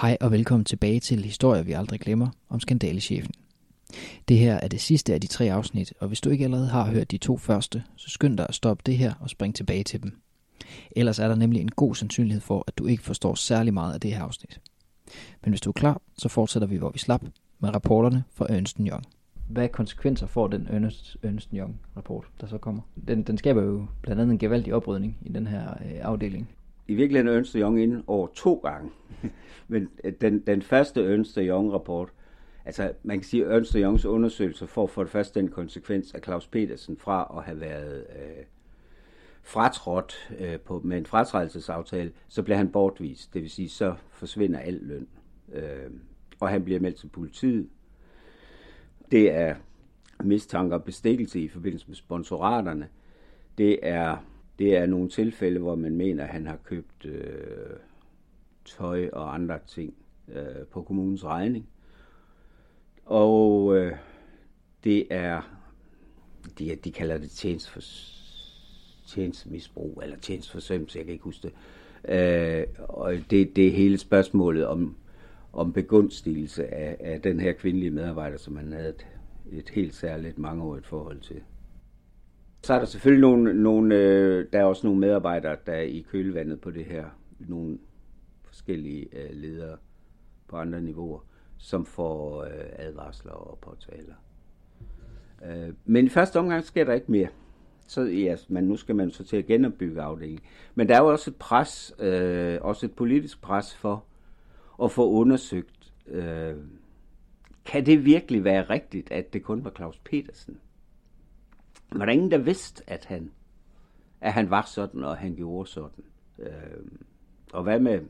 Hej og velkommen tilbage til Historier vi aldrig glemmer om skandalechefen. Det her er det sidste af de tre afsnit, og hvis du ikke allerede har hørt de to første, så skynd dig at stoppe det her og spring tilbage til dem. Ellers er der nemlig en god sandsynlighed for, at du ikke forstår særlig meget af det her afsnit. Men hvis du er klar, så fortsætter vi, hvor vi slap, med rapporterne fra Ernst Young. Hvad konsekvenser får den Ernst, Ernst Young rapport, der så kommer? Den, den skaber jo blandt andet en gevaldig oprydning i den her øh, afdeling. I virkeligheden Ernst Young ind over to gange. Men øh, den, den første Ernst Young rapport, altså man kan sige, at Ernst Youngs undersøgelse får for det første den konsekvens af Claus Petersen fra at have været øh, fratrådt øh, på, med en fratrædelsesaftale, så bliver han bortvist. Det vil sige, så forsvinder al løn. Øh, og han bliver meldt til politiet. Det er mistanker og bestikkelse i forbindelse med sponsoraterne. Det er, det er nogle tilfælde, hvor man mener, at han har købt øh, tøj og andre ting øh, på kommunens regning. Og øh, det er, de, de kalder det tjenestefors, tjenestemisbrug, eller tjenesteforsømmelse, jeg kan ikke huske det. Øh, og det, det er hele spørgsmålet om, om begunstigelse af, af den her kvindelige medarbejder, som han havde et, et helt særligt mangeårigt forhold til. Så er der selvfølgelig nogle, nogle øh, der er også nogle medarbejdere, der er i kølvandet på det her, nogle forskellige øh, ledere på andre niveauer, som får øh, advarsler og påtaler. Øh, men i første omgang sker der ikke mere. Så ja, man, nu skal man så til at genopbygge afdelingen. Men der er jo også et pres, øh, også et politisk pres for at få undersøgt, øh, kan det virkelig være rigtigt, at det kun var Claus Petersen? Men der ingen, der vidste, at han, at han var sådan, og han gjorde sådan? Øh, og hvad med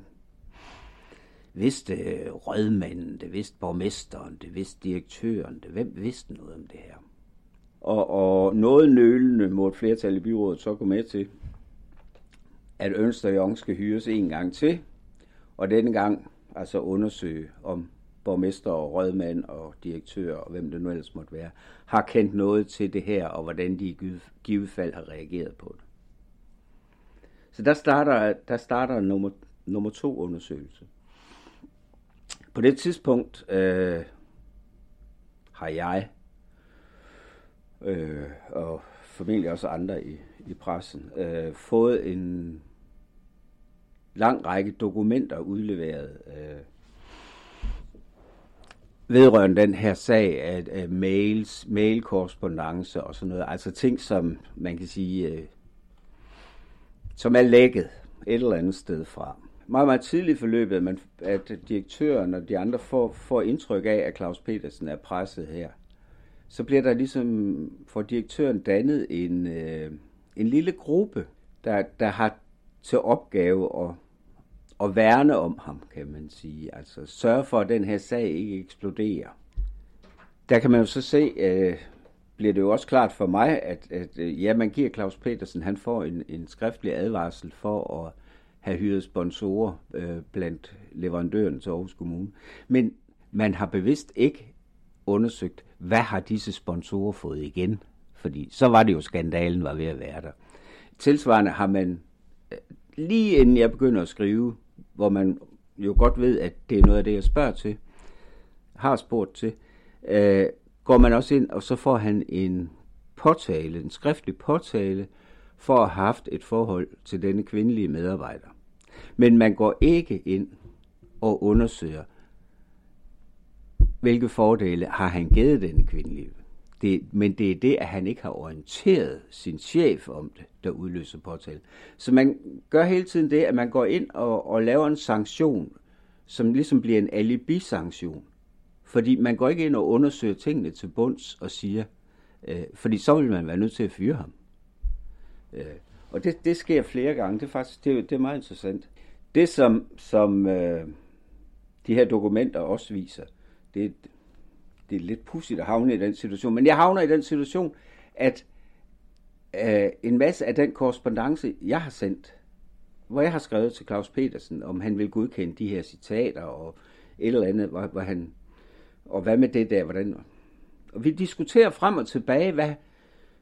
vidste øh, rødmanden, det vidste borgmesteren, det vidste direktøren, det, hvem vidste noget om det her? Og, og noget nølende må et flertal i byrådet så gå med til, at Ønster Jong skal hyres en gang til, og denne gang altså undersøge, om borgmester og rådmand og direktør og hvem det nu ellers måtte være, har kendt noget til det her, og hvordan de i givet fald har reageret på det. Så der starter, der starter nummer, nummer to undersøgelse. På det tidspunkt øh, har jeg øh, og formentlig også andre i, i pressen øh, fået en lang række dokumenter udleveret øh, vedrørende den her sag af, af mails, mailkorrespondence og sådan noget. Altså ting, som man kan sige, øh, som er lækket et eller andet sted fra. Meget, meget tidligt i forløbet, man, at direktøren og de andre får, får indtryk af, at Claus Petersen er presset her. Så bliver der ligesom for direktøren dannet en, øh, en lille gruppe, der, der har til opgave at at værne om ham, kan man sige. Altså sørge for, at den her sag ikke eksploderer. Der kan man jo så se, øh, bliver det jo også klart for mig, at, at øh, ja, man giver Claus Petersen, han får en, en skriftlig advarsel for at have hyret sponsorer øh, blandt leverandøren til Aarhus Kommune. Men man har bevidst ikke undersøgt, hvad har disse sponsorer fået igen? Fordi så var det jo, skandalen var ved at være der. Tilsvarende har man, øh, lige inden jeg begynder at skrive hvor man jo godt ved, at det er noget af det, jeg spørger til, har spurgt til, øh, går man også ind, og så får han en påtale, en skriftlig påtale, for at have haft et forhold til denne kvindelige medarbejder. Men man går ikke ind og undersøger, hvilke fordele har han givet denne kvindelige det, men det er det, at han ikke har orienteret sin chef om det, der udløser påtale. Så man gør hele tiden det, at man går ind og, og laver en sanktion, som ligesom bliver en alibi-sanktion. Fordi man går ikke ind og undersøger tingene til bunds og siger, øh, fordi så vil man være nødt til at fyre ham. Øh, og det, det sker flere gange. Det er faktisk det, det er meget interessant. Det, som, som øh, de her dokumenter også viser, det, det er lidt pudsigt at havne i den situation. Men jeg havner i den situation, at øh, en masse af den korrespondence, jeg har sendt, hvor jeg har skrevet til Claus Petersen, om han vil godkende de her citater og et eller andet, hvor, hvor han, og hvad med det der, hvordan... Og vi diskuterer frem og tilbage, hvad,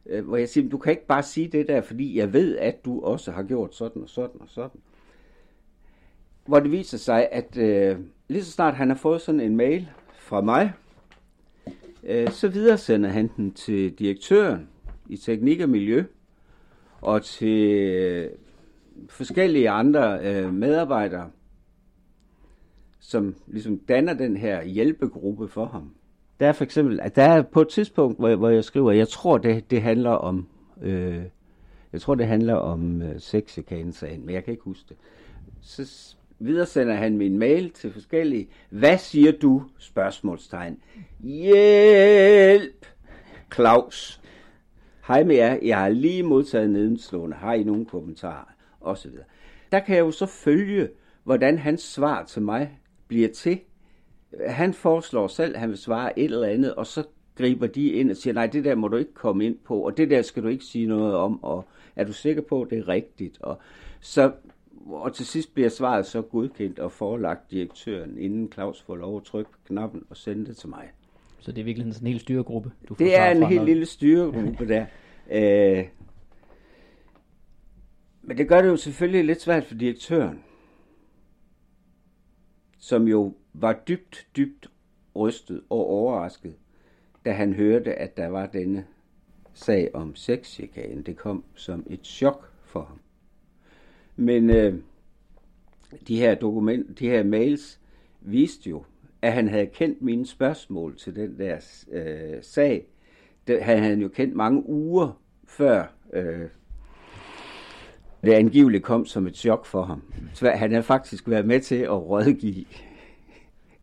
øh, hvor jeg siger, du kan ikke bare sige det der, fordi jeg ved, at du også har gjort sådan og sådan og sådan. Hvor det viser sig, at øh, lige så snart han har fået sådan en mail fra mig, Øh, så videresender han den til direktøren i Teknik og Miljø, og til øh, forskellige andre øh, medarbejdere, som ligesom danner den her hjælpegruppe for ham. Der er for eksempel, at der er på et tidspunkt, hvor jeg, hvor jeg skriver, jeg tror, det, det handler om, øh, jeg tror, det handler om øh, sexchikane, men jeg kan ikke huske det. Så videresender han min mail til forskellige. Hvad siger du? Spørgsmålstegn. Hjælp! Claus. Hej med jer. Jeg har lige modtaget nedenslående. Har I nogle kommentarer? Og så videre. Der kan jeg jo så følge, hvordan hans svar til mig bliver til. Han foreslår selv, at han vil svare et eller andet, og så griber de ind og siger, nej, det der må du ikke komme ind på, og det der skal du ikke sige noget om, og er du sikker på, at det er rigtigt? Og så og til sidst bliver svaret så godkendt og forelagt direktøren, inden Claus får lov at trykke knappen og sende det til mig. Så det er virkelig sådan en hel styregruppe, du får Det er en helt lille styregruppe der. Øh, men det gør det jo selvfølgelig lidt svært for direktøren, som jo var dybt, dybt rystet og overrasket, da han hørte, at der var denne sag om sexchikane. Det kom som et chok for ham. Men øh, de her dokument, de her mails viste jo, at han havde kendt mine spørgsmål til den der øh, sag. Det havde han jo kendt mange uger før øh, det angiveligt kom som et chok for ham. Så han havde faktisk været med til at rådgive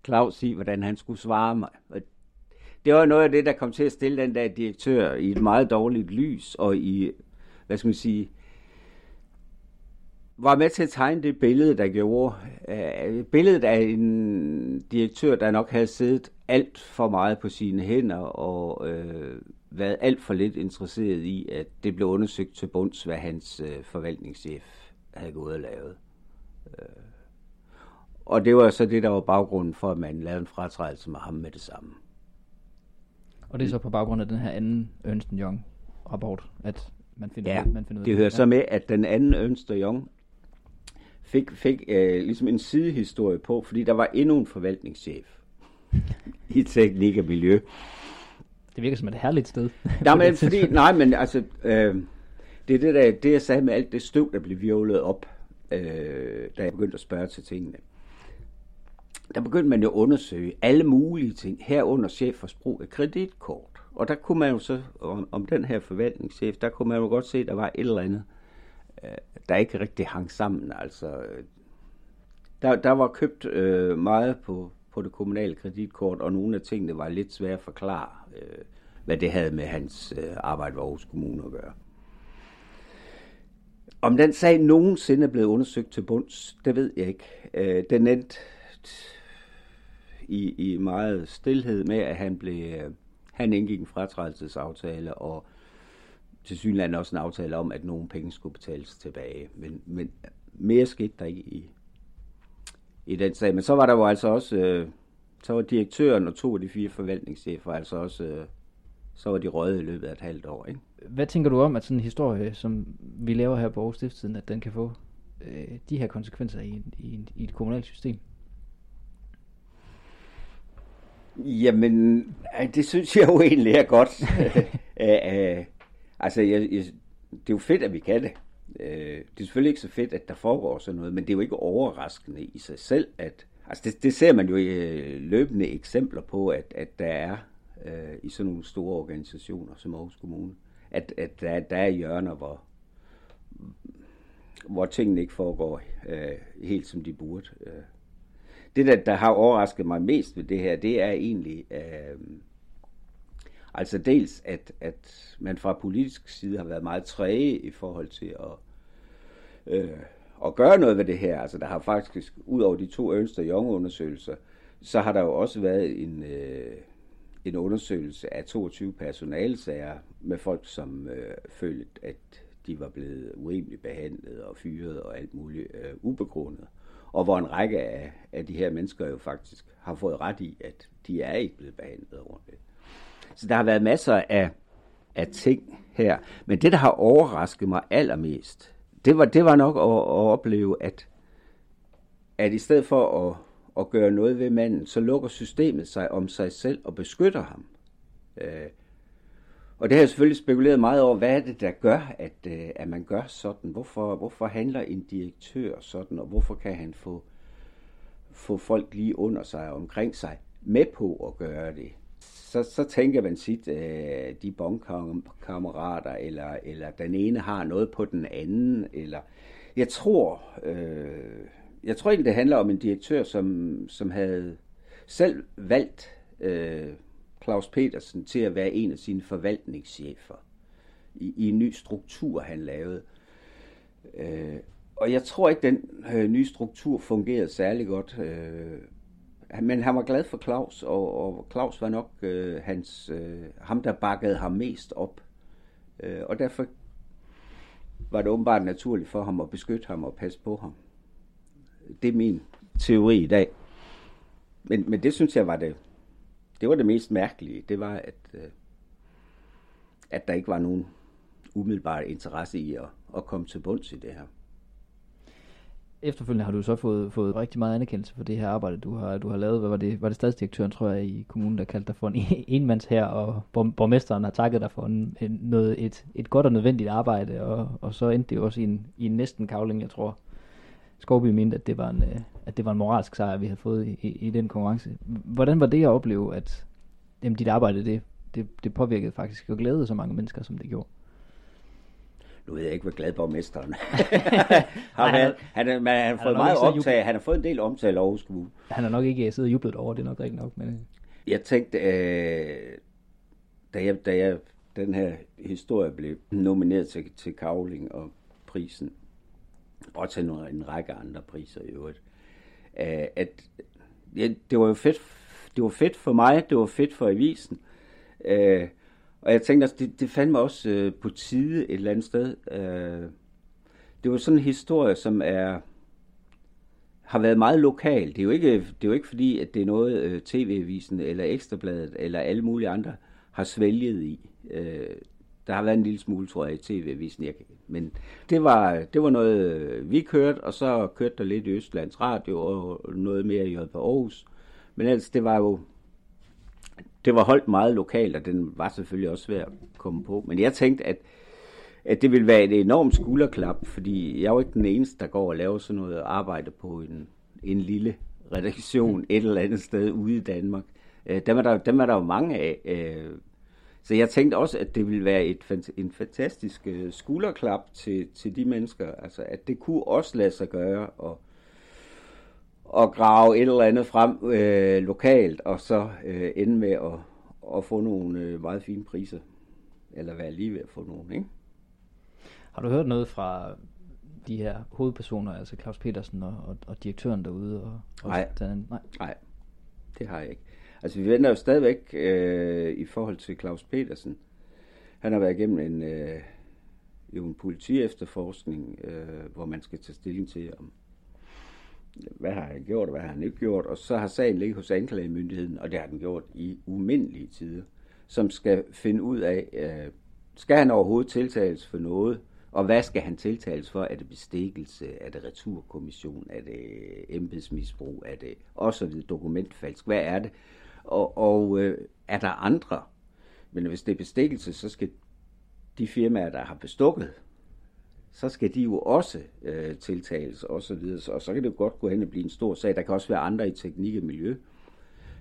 Claus i, hvordan han skulle svare mig. Og det var noget af det, der kom til at stille den der direktør i et meget dårligt lys, og i, hvad skal man sige, var med til at tegne det billede, der gjorde. Uh, billedet af en direktør, der nok havde siddet alt for meget på sine hænder og uh, været alt for lidt interesseret i, at det blev undersøgt til bunds, hvad hans uh, forvaltningschef havde gået og lavet. Uh, og det var så det, der var baggrunden for, at man lavede en fratrædelse med ham med det samme. Og det er så på baggrund af den her anden Ernst Young rapport, at man finder, ja, man finder ud af det. hører ja. så med, at den anden Ernst Young fik, fik øh, ligesom en sidehistorie på, fordi der var endnu en forvaltningschef i teknik og miljø. Det virker som et herligt sted. Nej, men, fordi, nej, men altså, øh, det er det, der, det, jeg sagde med alt det støv, der blev virvlet op, øh, da jeg begyndte at spørge til tingene. Der begyndte man jo at undersøge alle mulige ting, herunder chefers brug af kreditkort. Og der kunne man jo så, om, om den her forvaltningschef, der kunne man jo godt se, at der var et eller andet, øh, Øh, der ikke rigtig hang sammen. Altså, der, der var købt øh, meget på, på det kommunale kreditkort, og nogle af tingene var lidt svære at forklare, øh, hvad det havde med hans øh, arbejde ved Aarhus Kommune at gøre. Om den sag nogensinde er blevet undersøgt til bunds, det ved jeg ikke. Øh, den endte i, i meget stillhed med, at han blev, øh, han indgik en fratrædelsesaftale, og til synligheden også en aftale om, at nogle penge skulle betales tilbage. Men, men mere skete der ikke i, i den sag. Men så var der jo altså også, øh, så var direktøren og to af de fire forvaltningschefer altså også, øh, så var de røde i løbet af et halvt år. Ikke? Hvad tænker du om, at sådan en historie, som vi laver her på Aarhus Stiftstiden, at den kan få øh, de her konsekvenser i, i, i et kommunalt system? Jamen, det synes jeg jo egentlig er godt. Altså, jeg, jeg, det er jo fedt, at vi kan det. Øh, det er selvfølgelig ikke så fedt, at der foregår sådan noget, men det er jo ikke overraskende i sig selv, at altså det, det ser man jo i øh, løbende eksempler på, at, at der er øh, i sådan nogle store organisationer som Aarhus Kommune, at, at der, der er hjørner, hvor, hvor tingene ikke foregår øh, helt som de burde. Øh. Det, der, der har overrasket mig mest ved det her, det er egentlig, øh, Altså dels, at, at man fra politisk side har været meget træge i forhold til at, øh, at gøre noget ved det her. Altså der har faktisk, ud over de to Ernst Young undersøgelser, så har der jo også været en, øh, en undersøgelse af 22 personalsager med folk, som øh, følte, at de var blevet urimeligt behandlet og fyret og alt muligt øh, ubegrundet. Og hvor en række af, af de her mennesker jo faktisk har fået ret i, at de er ikke blevet behandlet ordentligt. Så der har været masser af, af ting her. Men det, der har overrasket mig allermest, det var, det var nok at, at opleve, at, at i stedet for at, at gøre noget ved manden, så lukker systemet sig om sig selv og beskytter ham. Øh, og det har jeg selvfølgelig spekuleret meget over, hvad er det, der gør, at, øh, at man gør sådan? Hvorfor, hvorfor handler en direktør sådan, og hvorfor kan han få, få folk lige under sig og omkring sig med på at gøre det? Så, så tænker man sit, øh, de bondkammerater, eller, eller den ene har noget på den anden, eller jeg tror, øh, jeg tror egentlig, det handler om en direktør, som, som havde selv valgt øh, Claus Petersen til at være en af sine forvaltningschefer i, i en ny struktur, han lavede. Øh, og jeg tror ikke, den øh, nye struktur fungerede særlig godt. Øh, men han var glad for Claus, og, og Claus var nok øh, hans, øh, ham, der bakkede ham mest op. Øh, og derfor var det åbenbart naturligt for ham at beskytte ham og passe på ham. Det er min teori i dag. Men, men det synes jeg var det, det var det mest mærkelige. Det var, at, øh, at der ikke var nogen umiddelbar interesse i at, at komme til bunds i det her. Efterfølgende har du så fået, fået rigtig meget anerkendelse for det her arbejde, du har, du har lavet. Hvad var det? Var det stadsdirektøren, tror jeg, i kommunen, der kaldte dig for en enmands her, og borgmesteren har takket dig for en, en, noget, et, et godt og nødvendigt arbejde, og, og så endte det jo også i en, i en næsten kavling, jeg tror. Skovby mente, at det var en, øh, at det var en moralsk sejr, vi havde fået i, i, i den konkurrence. Hvordan var det at opleve, at jamen, dit arbejde, det, det, det påvirkede faktisk og glædede så mange mennesker, som det gjorde? Nu ved jeg ikke, hvor glad borgmesteren har været. Han, han, han, han har fået meget optag. Han har fået en del omtale over Aarhus Kommune. Han har nok ikke siddet og jublet over, det nok rigtigt nok. Men... Øh. Jeg tænkte, øh, da, jeg, da jeg, den her historie blev nomineret til, til Kavling og prisen, og til en, en række andre priser i øvrigt, øh, at ja, det var jo fedt, det var fedt for mig, det var fedt for avisen, øh, og jeg tænkte, at det, det fandt mig også øh, på tide et eller andet sted. Øh, det var sådan en historie, som er har været meget lokal. Det er jo ikke, det er jo ikke fordi, at det er noget øh, TV-avisen eller Ekstrabladet eller alle mulige andre har svælget i. Øh, der har været en lille smule, tror jeg, i TV-avisen. Jeg, men det var, det var noget, øh, vi kørte, og så kørte der lidt i Østlands Radio og noget mere i på Aarhus. Men ellers, det var jo det var holdt meget lokalt, og den var selvfølgelig også svær at komme på. Men jeg tænkte, at, at det ville være et enormt skulderklap, fordi jeg er jo ikke den eneste, der går og laver sådan noget arbejde på en, en lille redaktion et eller andet sted ude i Danmark. Øh, dem, er der, dem er der jo mange af. Øh, så jeg tænkte også, at det ville være et, en fantastisk øh, skulderklap til, til de mennesker. Altså, at det kunne også lade sig gøre, og at grave et eller andet frem øh, lokalt, og så øh, ende med at, at få nogle øh, meget fine priser. Eller være lige ved at få nogle, ikke? Har du hørt noget fra de her hovedpersoner, altså Claus Petersen og, og, og direktøren derude? Og, og nej. Den, nej. nej, det har jeg ikke. Altså vi venter jo stadigvæk øh, i forhold til Claus Petersen. Han har været igennem en, øh, jo en politi-efterforskning, øh, hvor man skal tage stilling til, om, hvad har han gjort, og hvad har han ikke gjort, og så har sagen ligget hos anklagemyndigheden, og det har den gjort i umindelige tider, som skal finde ud af, øh, skal han overhovedet tiltales for noget, og hvad skal han tiltales for? Er det bestikkelse? Er det returkommission? Er det embedsmisbrug? Er det også videre dokumentfalsk? Hvad er det? Og, og øh, er der andre? Men hvis det er bestikkelse, så skal de firmaer, der har bestukket så skal de jo også øh, tiltales og så videre. Og så kan det jo godt gå hen og blive en stor sag. Der kan også være andre i teknik og miljø,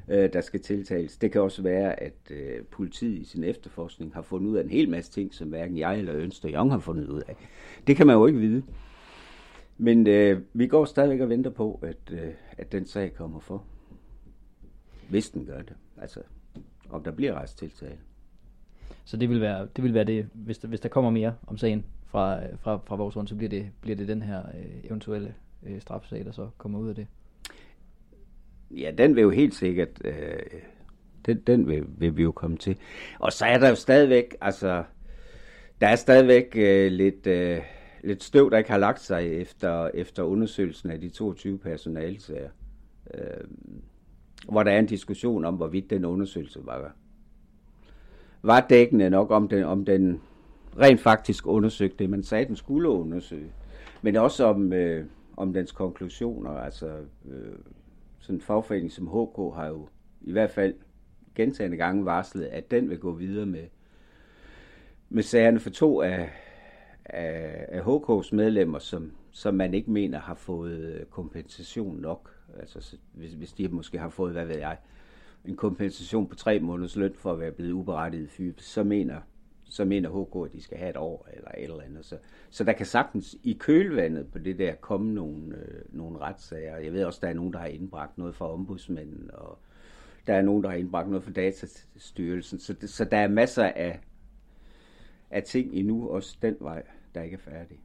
øh, der skal tiltales. Det kan også være, at øh, politiet i sin efterforskning har fundet ud af en hel masse ting, som hverken jeg eller Ønster Young har fundet ud af. Det kan man jo ikke vide. Men øh, vi går stadigvæk og venter på, at, øh, at den sag kommer for. Hvis den gør det. Altså, om der bliver rejst tiltale. Så det vil være det, vil være det hvis, der, hvis der kommer mere om sagen, fra, fra, fra vores rundt, så bliver det, bliver det den her øh, eventuelle øh, strafsag, der så kommer ud af det. Ja, den vil jo helt sikkert, øh, den, den vil, vil vi jo komme til. Og så er der jo stadigvæk, altså, der er stadigvæk øh, lidt, øh, lidt støv, der ikke har lagt sig efter, efter undersøgelsen af de 22 personalsager. Øh, hvor der er en diskussion om, hvorvidt den undersøgelse var, var dækkende nok, om den, om den rent faktisk undersøgt det, man sagde, den skulle undersøge. Men også om, øh, om dens konklusioner, altså øh, sådan en fagforening som HK har jo i hvert fald gentagende gange varslet, at den vil gå videre med, med sagerne for to af, af, af HK's medlemmer, som, som man ikke mener har fået øh, kompensation nok. Altså hvis, hvis de måske har fået, hvad ved jeg, en kompensation på tre måneders løn for at være blevet uberettiget fyret, så mener, så mener HK, at de skal have et år eller et eller andet. Så, så der kan sagtens i kølvandet på det der komme nogle, øh, nogle retssager. Jeg ved også, der er nogen, der har indbragt noget fra ombudsmanden, og der er nogen, der har indbragt noget fra datastyrelsen. Så, så der er masser af, af ting endnu, også den vej, der ikke er færdig.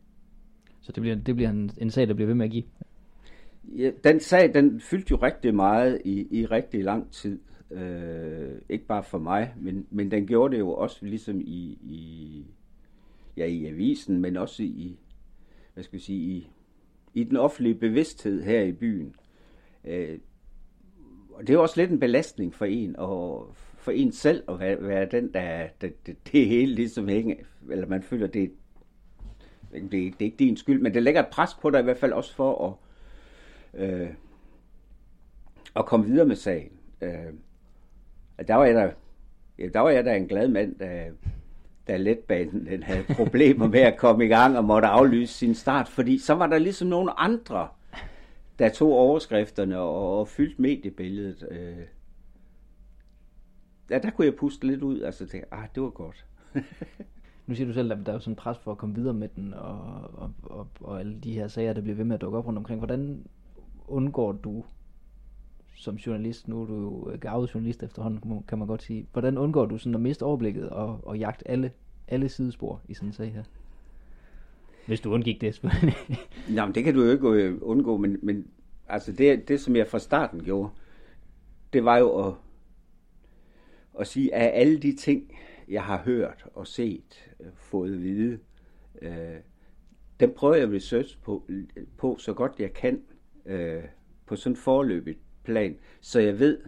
Så det bliver, det bliver en, en sag, der bliver ved med at give? Ja, den sag, den fyldte jo rigtig meget i, i rigtig lang tid. Øh, ikke bare for mig, men, men den gjorde det jo også ligesom i, i, ja, i avisen, men også i, hvad skal jeg sige, i, i den offentlige bevidsthed her i byen. Øh, og det er også lidt en belastning for en, og for en selv at være, være den, der det, det, det hele ligesom hænger, eller man føler, det, det, det er ikke din skyld, men det lægger et pres på dig i hvert fald også for at, øh, at komme videre med sagen. Øh, der var jeg da, ja, der var jeg der en glad mand, da, da letbanen den havde problemer med at komme i gang og måtte aflyse sin start, fordi så var der ligesom nogle andre, der tog overskrifterne og, og fyldte mediebilledet. Øh, ja, der kunne jeg puste lidt ud, altså tænkte, ah, det var godt. nu siger du selv, at der er sådan pres for at komme videre med den, og, og, og, og alle de her sager, der bliver ved med at dukke op rundt omkring. Hvordan undgår du som journalist, nu er du jo øh, gavet journalist efterhånden, kan man godt sige, hvordan undgår du sådan at miste overblikket og, og jagte alle, alle sidespor i sådan en sag her? Hvis du undgik det, selvfølgelig. Jamen, det kan du jo ikke øh, undgå, men, men altså det, det, som jeg fra starten gjorde, det var jo at, at sige, at alle de ting, jeg har hørt og set, øh, fået at vide, øh, dem prøver jeg at research på, på så godt jeg kan, øh, på sådan forløbigt plan, så jeg ved,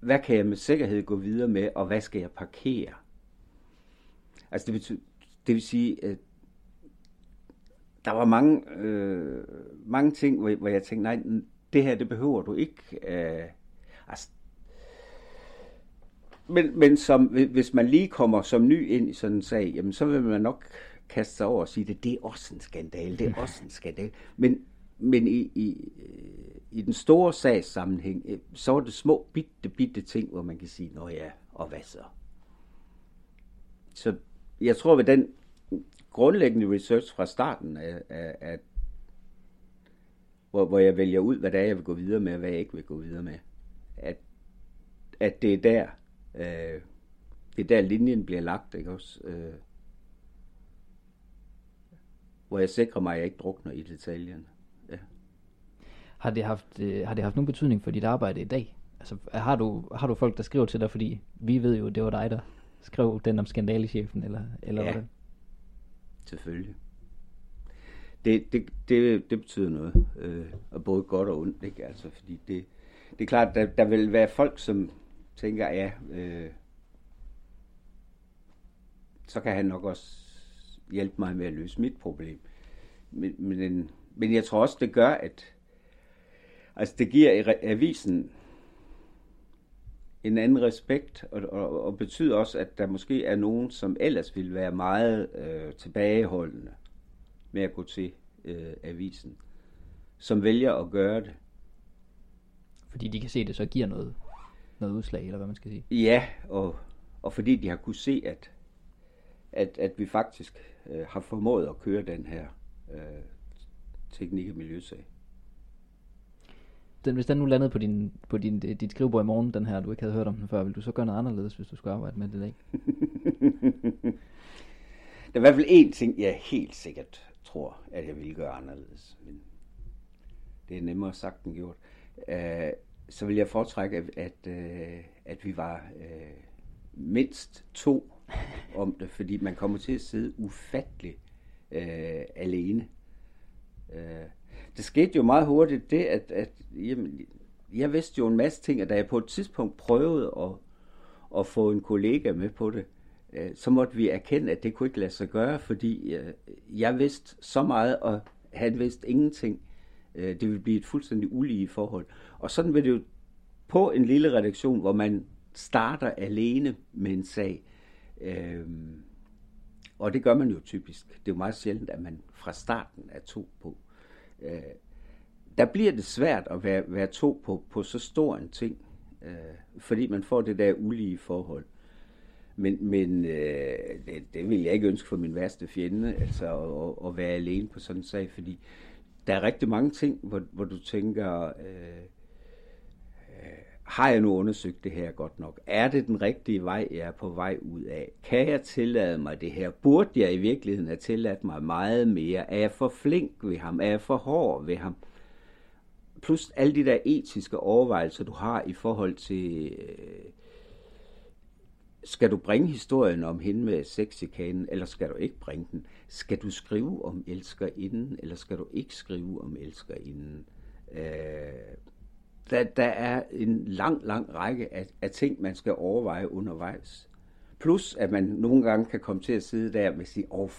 hvad kan jeg med sikkerhed gå videre med, og hvad skal jeg parkere? Altså det, betyder, det vil sige, at der var mange, øh, mange ting, hvor, hvor jeg tænkte, nej, det her, det behøver du ikke. Øh, altså, men, men som, hvis man lige kommer som ny ind i sådan en sag, jamen, så vil man nok kaste sig over og sige, at det er også en skandal, det er også en skandal. Men, men i, i, i den store sagssammenhæng, sammenhæng, så var det små, bitte, bitte ting, hvor man kan sige, nå ja, og hvad så? Så jeg tror, ved den grundlæggende research fra starten, er, er, er, hvor, hvor jeg vælger ud, hvad det er, jeg vil gå videre med, og hvad jeg ikke vil gå videre med, at, at det er der, øh, det er der linjen bliver lagt, ikke også? Øh, hvor jeg sikrer mig, at jeg ikke drukner i detaljerne. Har det haft, øh, har det haft nogen betydning for dit arbejde i dag? Altså, har du, har du folk, der skriver til dig, fordi vi ved jo, det var dig, der skrev den om skandalechefen, eller, eller ja, hvordan? selvfølgelig. Det, det, det, det betyder noget, øh, og både godt og ondt, ikke? Altså, fordi det, det er klart, der, der vil være folk, som tænker, ja, øh, så kan han nok også hjælpe mig med at løse mit problem. Men, men, men jeg tror også, det gør, at altså det giver avisen en anden respekt, og, og, og betyder også, at der måske er nogen, som ellers ville være meget øh, tilbageholdende med at gå til øh, avisen, som vælger at gøre det. Fordi de kan se, at det så giver noget, noget udslag, eller hvad man skal sige. Ja, og, og fordi de har kunne se, at, at, at vi faktisk øh, har formået at køre den her øh, teknik- og miljøsag den, hvis den nu landede på, din, på din, øh, dit skrivebord i morgen, den her, du ikke havde hørt om den før, vil du så gøre noget anderledes, hvis du skulle arbejde med det i dag? der er i hvert fald én ting, jeg helt sikkert tror, at jeg ville gøre anderledes. Men det er nemmere sagt end gjort. Uh, så vil jeg foretrække, at, at, uh, at vi var uh, mindst to om det, fordi man kommer til at sidde ufattelig uh, alene. Uh, det skete jo meget hurtigt det, at, at jamen, jeg vidste jo en masse ting, og da jeg på et tidspunkt prøvede at, at få en kollega med på det, øh, så måtte vi erkende, at det kunne ikke lade sig gøre, fordi øh, jeg vidste så meget, og han vidste ingenting. Øh, det ville blive et fuldstændig ulige forhold. Og sådan vil det jo på en lille redaktion, hvor man starter alene med en sag. Øh, og det gør man jo typisk. Det er jo meget sjældent, at man fra starten er to på. Øh, der bliver det svært at være, være to på, på så stor en ting, øh, fordi man får det der ulige forhold. Men, men øh, det, det vil jeg ikke ønske for min værste fjende, altså at, at være alene på sådan en sag, fordi der er rigtig mange ting, hvor, hvor du tænker, øh, har jeg nu undersøgt det her godt nok? Er det den rigtige vej, jeg er på vej ud af? Kan jeg tillade mig det her? Burde jeg i virkeligheden have tilladt mig meget mere? Er jeg for flink ved ham? Er jeg for hård ved ham? Plus alle de der etiske overvejelser, du har i forhold til... Øh, skal du bringe historien om hende med sexikanen, eller skal du ikke bringe den? Skal du skrive om elskerinden, eller skal du ikke skrive om elskerinden? Øh, der, der er en lang, lang række af, af ting, man skal overveje undervejs. Plus, at man nogle gange kan komme til at sidde der med sige, åh,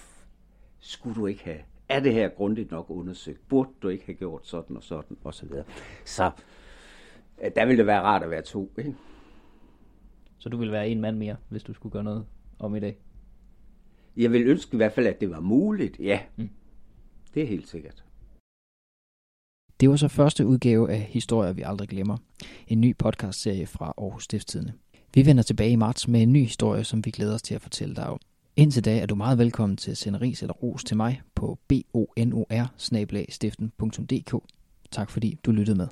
skulle du ikke have, er det her grundigt nok undersøgt? Burde du ikke have gjort sådan og sådan, og så videre. Så der ville det være rart at være to, ikke? Så du vil være en mand mere, hvis du skulle gøre noget om i dag? Jeg vil ønske i hvert fald, at det var muligt, ja. Mm. Det er helt sikkert. Det var så første udgave af Historier, vi aldrig glemmer. En ny podcastserie fra Aarhus Stiftstidende. Vi vender tilbage i marts med en ny historie, som vi glæder os til at fortælle dig om. Indtil da er du meget velkommen til at sende ris eller ros til mig på bonor Tak fordi du lyttede med.